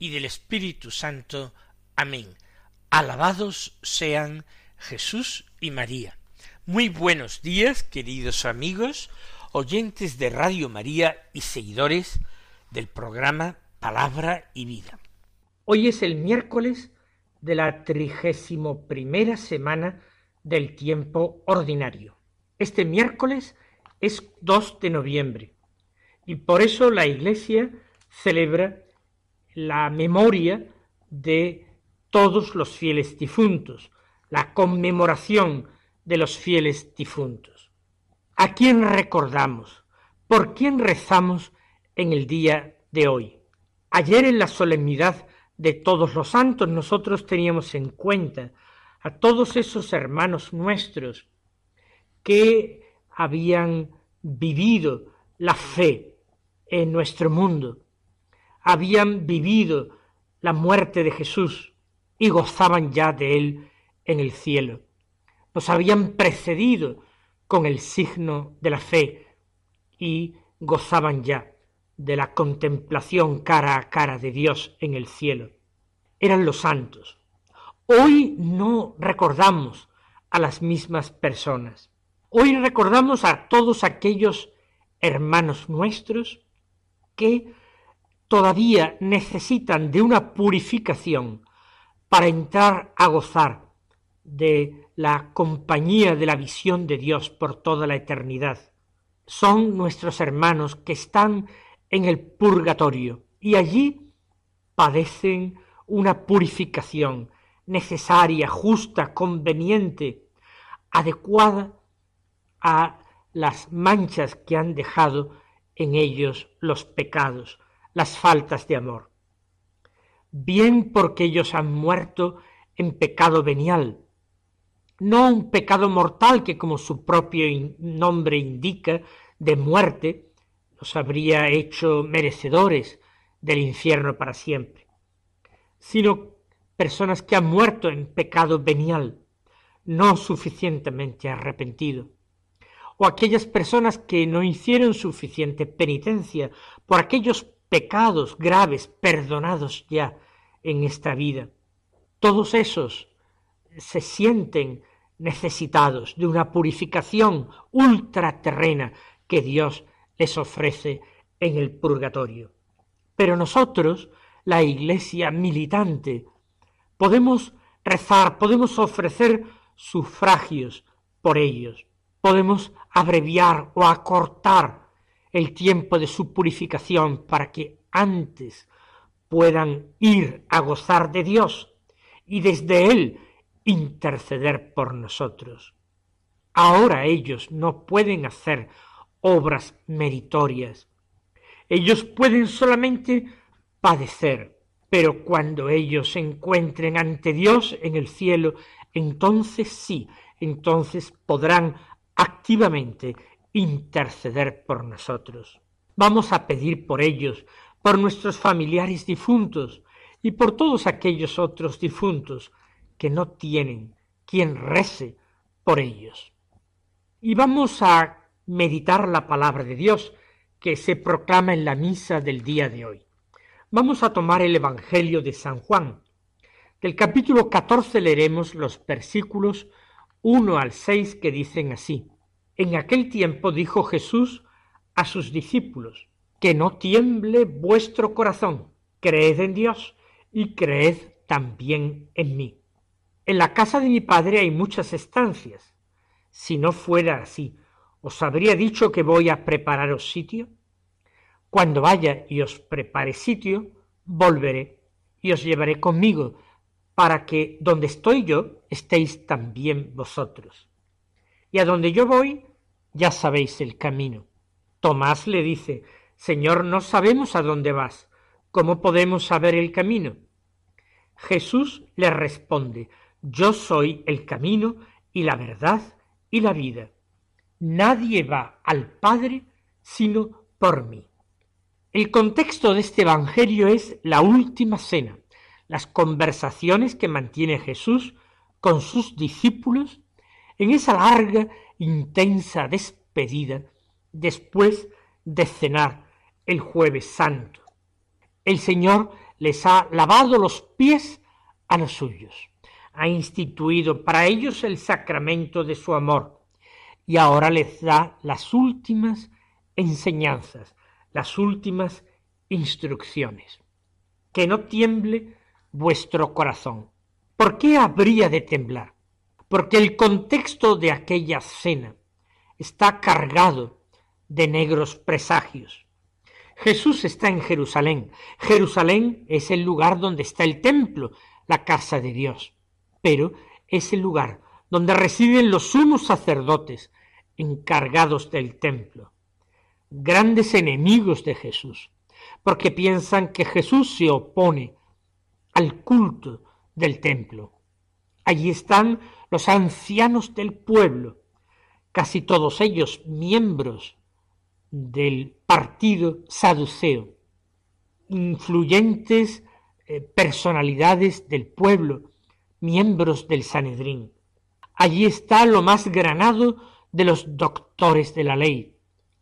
y del Espíritu Santo. Amén. Alabados sean Jesús y María. Muy buenos días, queridos amigos, oyentes de Radio María y seguidores del programa Palabra y Vida. Hoy es el miércoles de la trigésimo primera semana del tiempo ordinario. Este miércoles es 2 de noviembre y por eso la Iglesia celebra la memoria de todos los fieles difuntos, la conmemoración de los fieles difuntos. ¿A quién recordamos? ¿Por quién rezamos en el día de hoy? Ayer en la solemnidad de todos los santos nosotros teníamos en cuenta a todos esos hermanos nuestros que habían vivido la fe en nuestro mundo. Habían vivido la muerte de Jesús y gozaban ya de él en el cielo. Nos habían precedido con el signo de la fe y gozaban ya de la contemplación cara a cara de Dios en el cielo. Eran los santos. Hoy no recordamos a las mismas personas. Hoy recordamos a todos aquellos hermanos nuestros que todavía necesitan de una purificación para entrar a gozar de la compañía de la visión de Dios por toda la eternidad. Son nuestros hermanos que están en el purgatorio y allí padecen una purificación necesaria, justa, conveniente, adecuada a las manchas que han dejado en ellos los pecados, las faltas de amor. Bien porque ellos han muerto en pecado venial, no un pecado mortal que como su propio nombre indica, de muerte, los habría hecho merecedores del infierno para siempre, sino personas que han muerto en pecado venial, no suficientemente arrepentido o aquellas personas que no hicieron suficiente penitencia por aquellos pecados graves perdonados ya en esta vida. Todos esos se sienten necesitados de una purificación ultraterrena que Dios les ofrece en el purgatorio. Pero nosotros, la iglesia militante, podemos rezar, podemos ofrecer sufragios por ellos, podemos abreviar o acortar el tiempo de su purificación para que antes puedan ir a gozar de Dios y desde Él interceder por nosotros. Ahora ellos no pueden hacer obras meritorias. Ellos pueden solamente padecer, pero cuando ellos se encuentren ante Dios en el cielo, entonces sí, entonces podrán activamente interceder por nosotros. Vamos a pedir por ellos, por nuestros familiares difuntos y por todos aquellos otros difuntos que no tienen quien rece por ellos. Y vamos a meditar la palabra de Dios que se proclama en la misa del día de hoy. Vamos a tomar el Evangelio de San Juan. Del capítulo catorce leeremos los versículos 1 al 6 que dicen así. En aquel tiempo dijo Jesús a sus discípulos, que no tiemble vuestro corazón, creed en Dios y creed también en mí. En la casa de mi padre hay muchas estancias. Si no fuera así, ¿os habría dicho que voy a prepararos sitio? Cuando vaya y os prepare sitio, volveré y os llevaré conmigo, para que donde estoy yo estéis también vosotros. Y a donde yo voy, ya sabéis el camino. Tomás le dice, Señor, no sabemos a dónde vas. ¿Cómo podemos saber el camino? Jesús le responde, yo soy el camino y la verdad y la vida. Nadie va al Padre sino por mí. El contexto de este Evangelio es la última cena, las conversaciones que mantiene Jesús con sus discípulos en esa larga, intensa despedida después de cenar el jueves santo. El Señor les ha lavado los pies a los suyos, ha instituido para ellos el sacramento de su amor y ahora les da las últimas enseñanzas, las últimas instrucciones. Que no tiemble vuestro corazón. ¿Por qué habría de temblar? Porque el contexto de aquella cena está cargado de negros presagios. Jesús está en Jerusalén. Jerusalén es el lugar donde está el templo, la casa de Dios. Pero es el lugar donde residen los sumos sacerdotes encargados del templo, grandes enemigos de Jesús, porque piensan que Jesús se opone al culto del templo. Allí están los ancianos del pueblo, casi todos ellos miembros del partido saduceo, influyentes eh, personalidades del pueblo, miembros del Sanedrín. Allí está lo más granado de los doctores de la ley,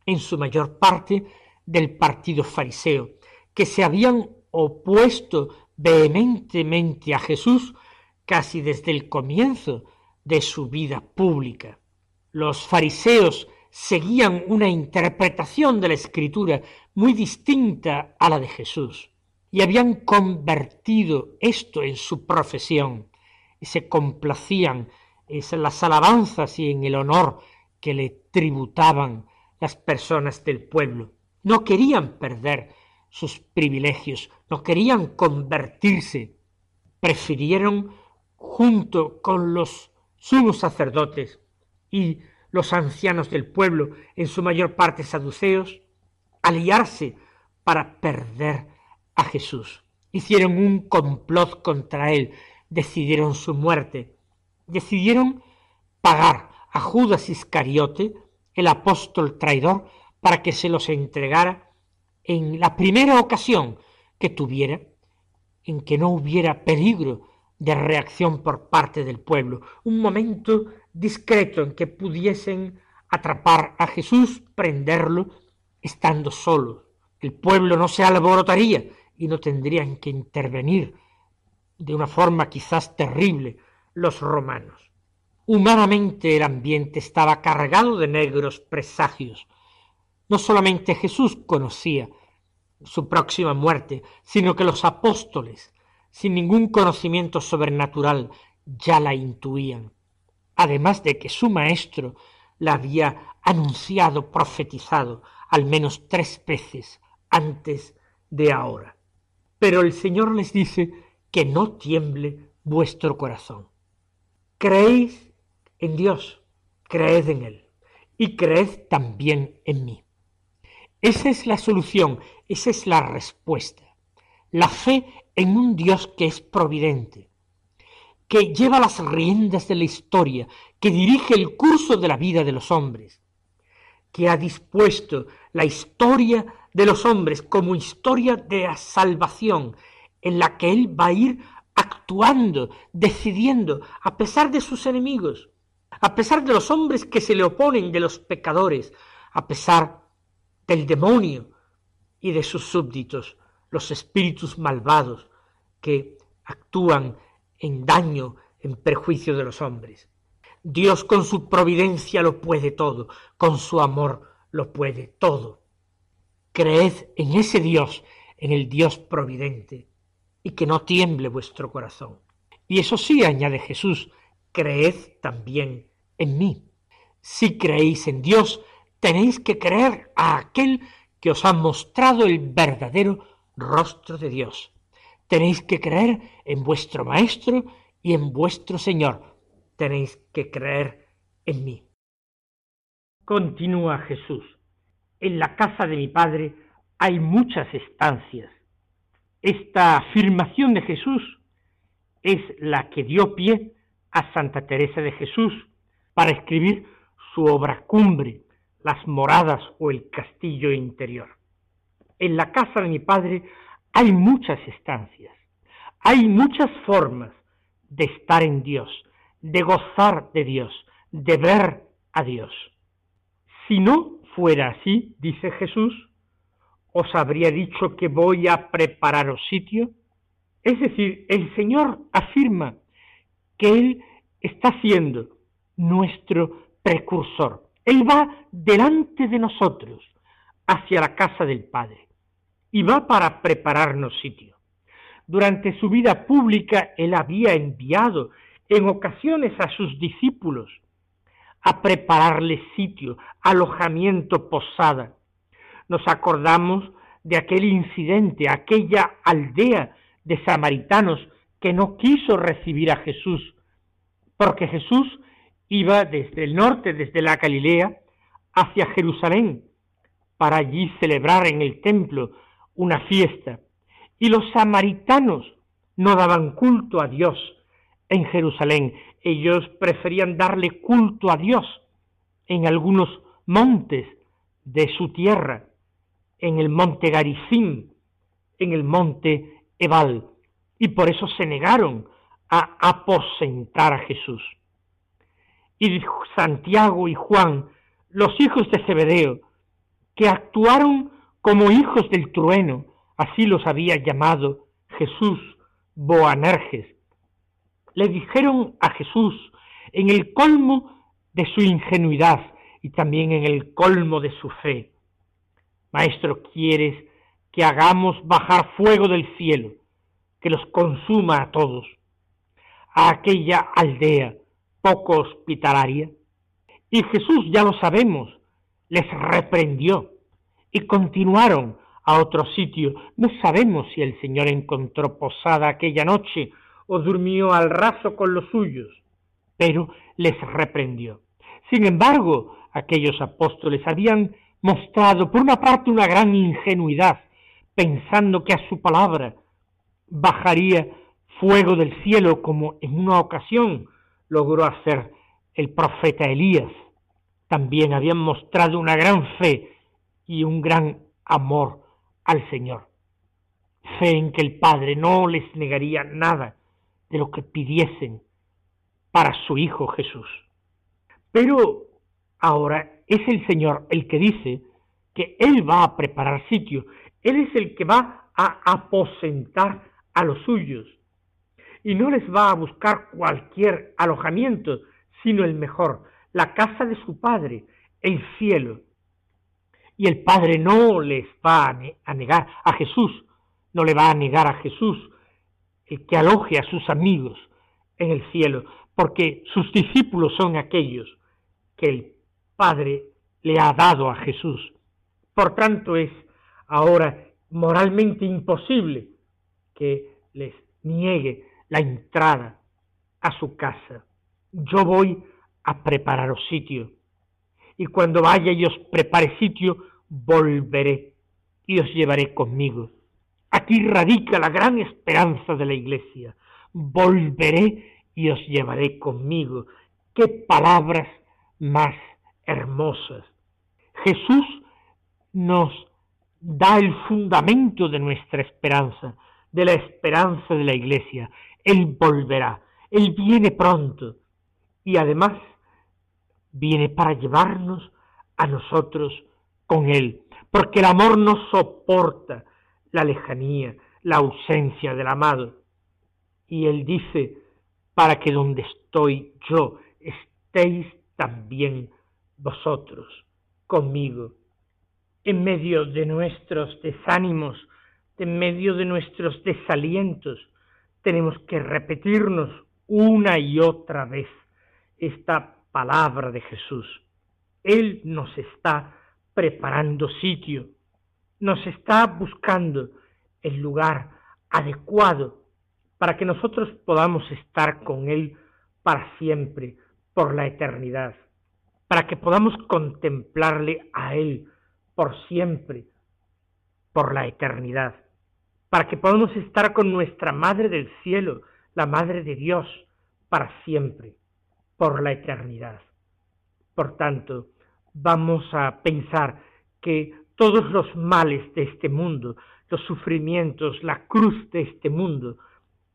en su mayor parte del partido fariseo, que se habían opuesto vehementemente a Jesús casi desde el comienzo de su vida pública. Los fariseos seguían una interpretación de la escritura muy distinta a la de Jesús y habían convertido esto en su profesión y se complacían en las alabanzas y en el honor que le tributaban las personas del pueblo. No querían perder sus privilegios, no querían convertirse, prefirieron, junto con los sumos sacerdotes y los ancianos del pueblo, en su mayor parte saduceos, aliarse para perder a Jesús. Hicieron un complot contra él, decidieron su muerte, decidieron pagar a Judas Iscariote, el apóstol traidor, para que se los entregara en la primera ocasión que tuviera, en que no hubiera peligro de reacción por parte del pueblo, un momento discreto en que pudiesen atrapar a Jesús, prenderlo, estando solo. El pueblo no se alborotaría y no tendrían que intervenir de una forma quizás terrible los romanos. Humanamente el ambiente estaba cargado de negros presagios. No solamente Jesús conocía su próxima muerte, sino que los apóstoles, sin ningún conocimiento sobrenatural, ya la intuían, además de que su maestro la había anunciado, profetizado, al menos tres veces antes de ahora. Pero el Señor les dice que no tiemble vuestro corazón. Creéis en Dios, creed en Él y creed también en mí. Esa es la solución, esa es la respuesta. La fe en un Dios que es providente, que lleva las riendas de la historia, que dirige el curso de la vida de los hombres, que ha dispuesto la historia de los hombres como historia de salvación, en la que Él va a ir actuando, decidiendo, a pesar de sus enemigos, a pesar de los hombres que se le oponen, de los pecadores, a pesar del demonio y de sus súbditos, los espíritus malvados que actúan en daño, en perjuicio de los hombres. Dios con su providencia lo puede todo, con su amor lo puede todo. Creed en ese Dios, en el Dios providente, y que no tiemble vuestro corazón. Y eso sí, añade Jesús, creed también en mí. Si creéis en Dios, tenéis que creer a aquel que os ha mostrado el verdadero rostro de Dios. Tenéis que creer en vuestro Maestro y en vuestro Señor. Tenéis que creer en mí. Continúa Jesús. En la casa de mi Padre hay muchas estancias. Esta afirmación de Jesús es la que dio pie a Santa Teresa de Jesús para escribir su obra cumbre, las moradas o el castillo interior. En la casa de mi padre hay muchas estancias, hay muchas formas de estar en Dios, de gozar de Dios, de ver a Dios. Si no fuera así, dice Jesús, os habría dicho que voy a prepararos sitio. Es decir, el Señor afirma que Él está siendo nuestro precursor. Él va delante de nosotros hacia la casa del Padre y va para prepararnos sitio. Durante su vida pública Él había enviado en ocasiones a sus discípulos a prepararles sitio, alojamiento, posada. Nos acordamos de aquel incidente, aquella aldea de samaritanos que no quiso recibir a Jesús, porque Jesús iba desde el norte, desde la Galilea, hacia Jerusalén, para allí celebrar en el templo una fiesta. Y los samaritanos no daban culto a Dios en Jerusalén, ellos preferían darle culto a Dios en algunos montes de su tierra, en el monte Garizim, en el monte Ebal, y por eso se negaron a aposentar a Jesús. Y Santiago y Juan, los hijos de Zebedeo, que actuaron como hijos del trueno, así los había llamado Jesús Boanerges, le dijeron a Jesús en el colmo de su ingenuidad y también en el colmo de su fe, Maestro, ¿quieres que hagamos bajar fuego del cielo, que los consuma a todos, a aquella aldea poco hospitalaria? Y Jesús, ya lo sabemos, les reprendió continuaron a otro sitio. No sabemos si el Señor encontró posada aquella noche o durmió al raso con los suyos, pero les reprendió. Sin embargo, aquellos apóstoles habían mostrado por una parte una gran ingenuidad, pensando que a su palabra bajaría fuego del cielo como en una ocasión logró hacer el profeta Elías. También habían mostrado una gran fe y un gran amor al Señor. Fe en que el Padre no les negaría nada de lo que pidiesen para su Hijo Jesús. Pero ahora es el Señor el que dice que Él va a preparar sitio, Él es el que va a aposentar a los suyos y no les va a buscar cualquier alojamiento, sino el mejor, la casa de su Padre, el cielo. Y el Padre no les va a negar a Jesús, no le va a negar a Jesús el que aloje a sus amigos en el cielo, porque sus discípulos son aquellos que el Padre le ha dado a Jesús. Por tanto, es ahora moralmente imposible que les niegue la entrada a su casa. Yo voy a prepararos sitio, y cuando vaya y os prepare sitio, volveré y os llevaré conmigo Aquí radica la gran esperanza de la Iglesia. Volveré y os llevaré conmigo. Qué palabras más hermosas. Jesús nos da el fundamento de nuestra esperanza, de la esperanza de la Iglesia. Él volverá, Él viene pronto y además viene para llevarnos a nosotros con Él, porque el amor no soporta la lejanía, la ausencia del amado. Y él dice, para que donde estoy yo estéis también vosotros conmigo. En medio de nuestros desánimos, en medio de nuestros desalientos, tenemos que repetirnos una y otra vez esta palabra de Jesús. Él nos está preparando sitio nos está buscando el lugar adecuado para que nosotros podamos estar con Él para siempre, por la eternidad, para que podamos contemplarle a Él por siempre, por la eternidad, para que podamos estar con nuestra Madre del Cielo, la Madre de Dios, para siempre, por la eternidad. Por tanto, vamos a pensar que todos los males de este mundo, los sufrimientos, la cruz de este mundo,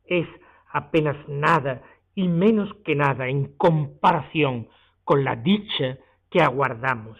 es apenas nada y menos que nada en comparación con la dicha que aguardamos.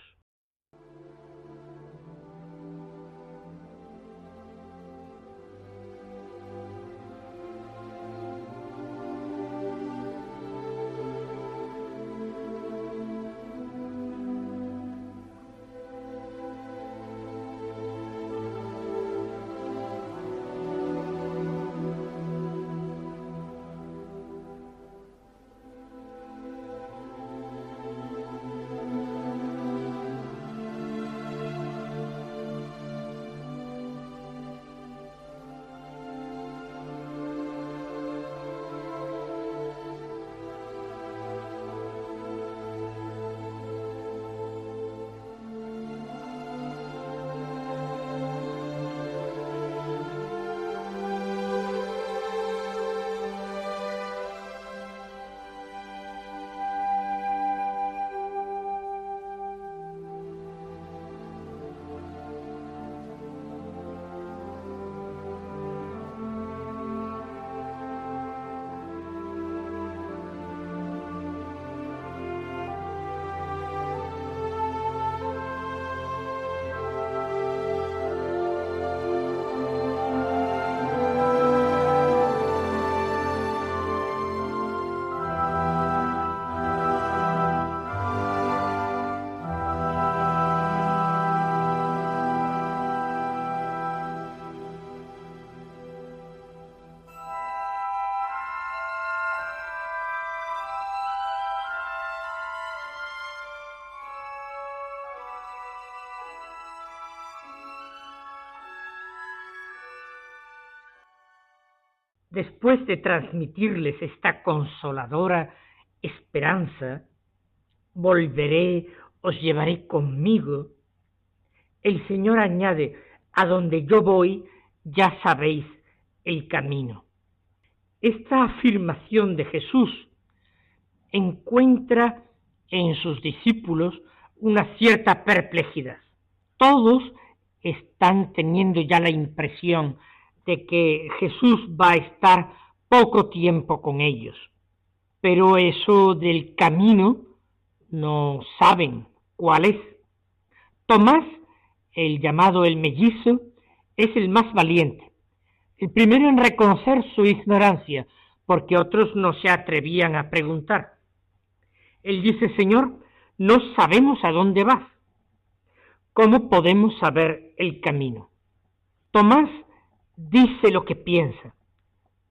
Después de transmitirles esta consoladora esperanza, volveré, os llevaré conmigo. El Señor añade, a donde yo voy, ya sabéis el camino. Esta afirmación de Jesús encuentra en sus discípulos una cierta perplejidad. Todos están teniendo ya la impresión de que Jesús va a estar poco tiempo con ellos. Pero eso del camino no saben cuál es. Tomás, el llamado el mellizo, es el más valiente, el primero en reconocer su ignorancia, porque otros no se atrevían a preguntar. Él dice, Señor, no sabemos a dónde vas. ¿Cómo podemos saber el camino? Tomás dice lo que piensa.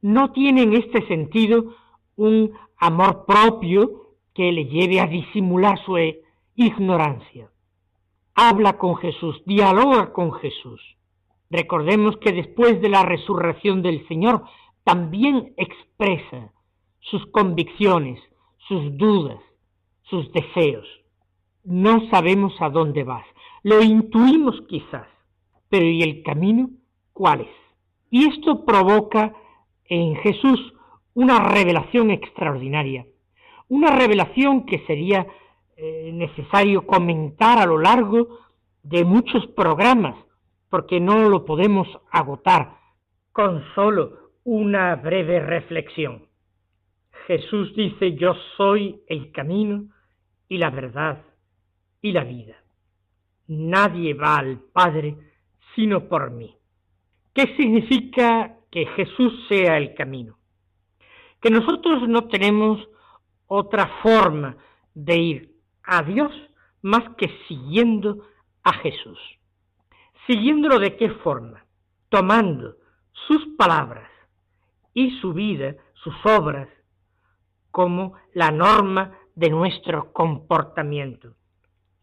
No tiene en este sentido un amor propio que le lleve a disimular su ignorancia. Habla con Jesús, dialoga con Jesús. Recordemos que después de la resurrección del Señor también expresa sus convicciones, sus dudas, sus deseos. No sabemos a dónde vas, lo intuimos quizás, pero ¿y el camino cuál es? Y esto provoca en Jesús una revelación extraordinaria, una revelación que sería eh, necesario comentar a lo largo de muchos programas, porque no lo podemos agotar con solo una breve reflexión. Jesús dice, yo soy el camino y la verdad y la vida. Nadie va al Padre sino por mí. ¿Qué significa que Jesús sea el camino? Que nosotros no tenemos otra forma de ir a Dios más que siguiendo a Jesús. ¿Siguiéndolo de qué forma? Tomando sus palabras y su vida, sus obras, como la norma de nuestro comportamiento.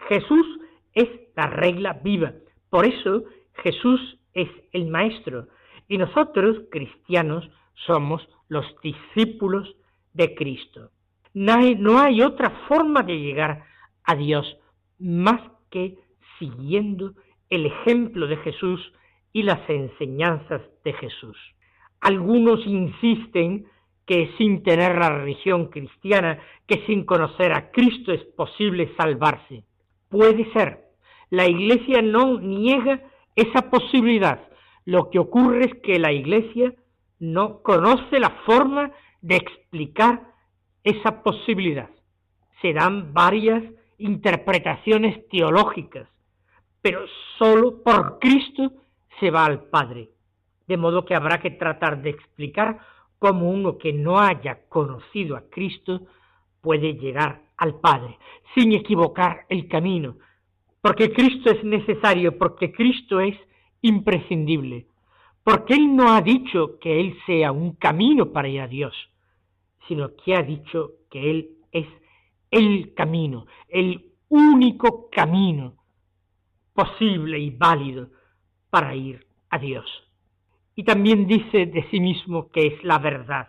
Jesús es la regla viva. Por eso Jesús es el Maestro y nosotros, cristianos, somos los discípulos de Cristo. No hay, no hay otra forma de llegar a Dios más que siguiendo el ejemplo de Jesús y las enseñanzas de Jesús. Algunos insisten que sin tener la religión cristiana, que sin conocer a Cristo es posible salvarse. Puede ser. La Iglesia no niega esa posibilidad. Lo que ocurre es que la Iglesia no conoce la forma de explicar esa posibilidad. Se dan varias interpretaciones teológicas, pero sólo por Cristo se va al Padre. De modo que habrá que tratar de explicar cómo uno que no haya conocido a Cristo puede llegar al Padre, sin equivocar el camino, porque Cristo es necesario, porque Cristo es imprescindible, porque Él no ha dicho que Él sea un camino para ir a Dios, sino que ha dicho que Él es el camino, el único camino posible y válido para ir a Dios. Y también dice de sí mismo que es la verdad.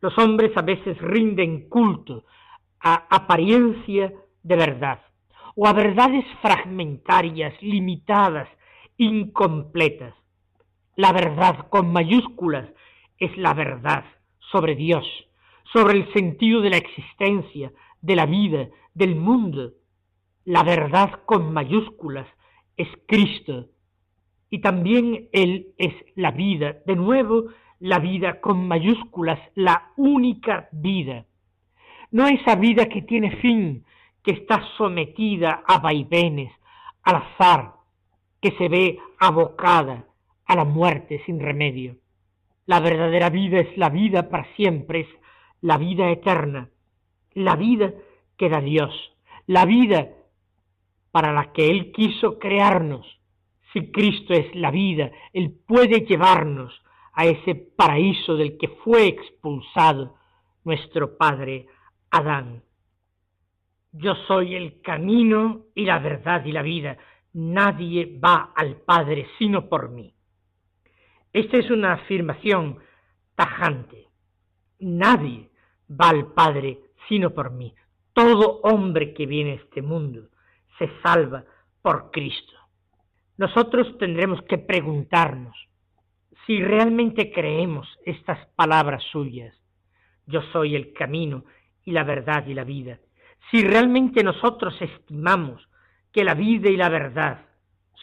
Los hombres a veces rinden culto a apariencia de verdad o a verdades fragmentarias, limitadas, incompletas. La verdad con mayúsculas es la verdad sobre Dios, sobre el sentido de la existencia, de la vida, del mundo. La verdad con mayúsculas es Cristo. Y también Él es la vida. De nuevo, la vida con mayúsculas, la única vida. No esa vida que tiene fin, que está sometida a vaivenes, al azar, que se ve abocada a la muerte sin remedio. La verdadera vida es la vida para siempre, es la vida eterna, la vida que da Dios, la vida para la que Él quiso crearnos. Si Cristo es la vida, Él puede llevarnos a ese paraíso del que fue expulsado nuestro Padre Adán. Yo soy el camino y la verdad y la vida. Nadie va al Padre sino por mí. Esta es una afirmación tajante. Nadie va al Padre sino por mí. Todo hombre que viene a este mundo se salva por Cristo. Nosotros tendremos que preguntarnos si realmente creemos estas palabras suyas. Yo soy el camino y la verdad y la vida. Si realmente nosotros estimamos que la vida y la verdad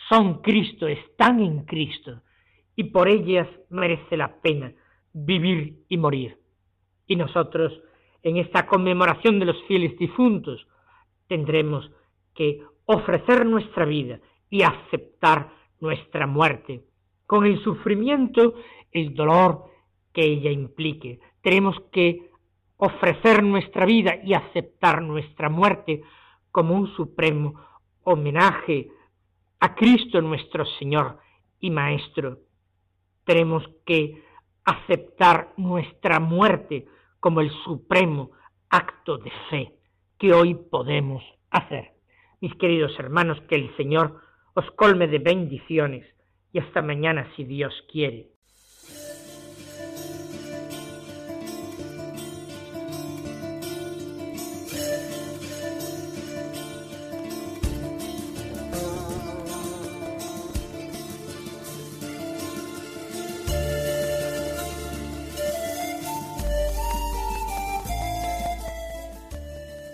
son Cristo, están en Cristo, y por ellas merece la pena vivir y morir. Y nosotros en esta conmemoración de los fieles difuntos, tendremos que ofrecer nuestra vida y aceptar nuestra muerte, con el sufrimiento, el dolor que ella implique. Tenemos que ofrecer nuestra vida y aceptar nuestra muerte como un supremo homenaje a Cristo nuestro Señor y Maestro. Tenemos que aceptar nuestra muerte como el supremo acto de fe que hoy podemos hacer. Mis queridos hermanos, que el Señor os colme de bendiciones y hasta mañana si Dios quiere.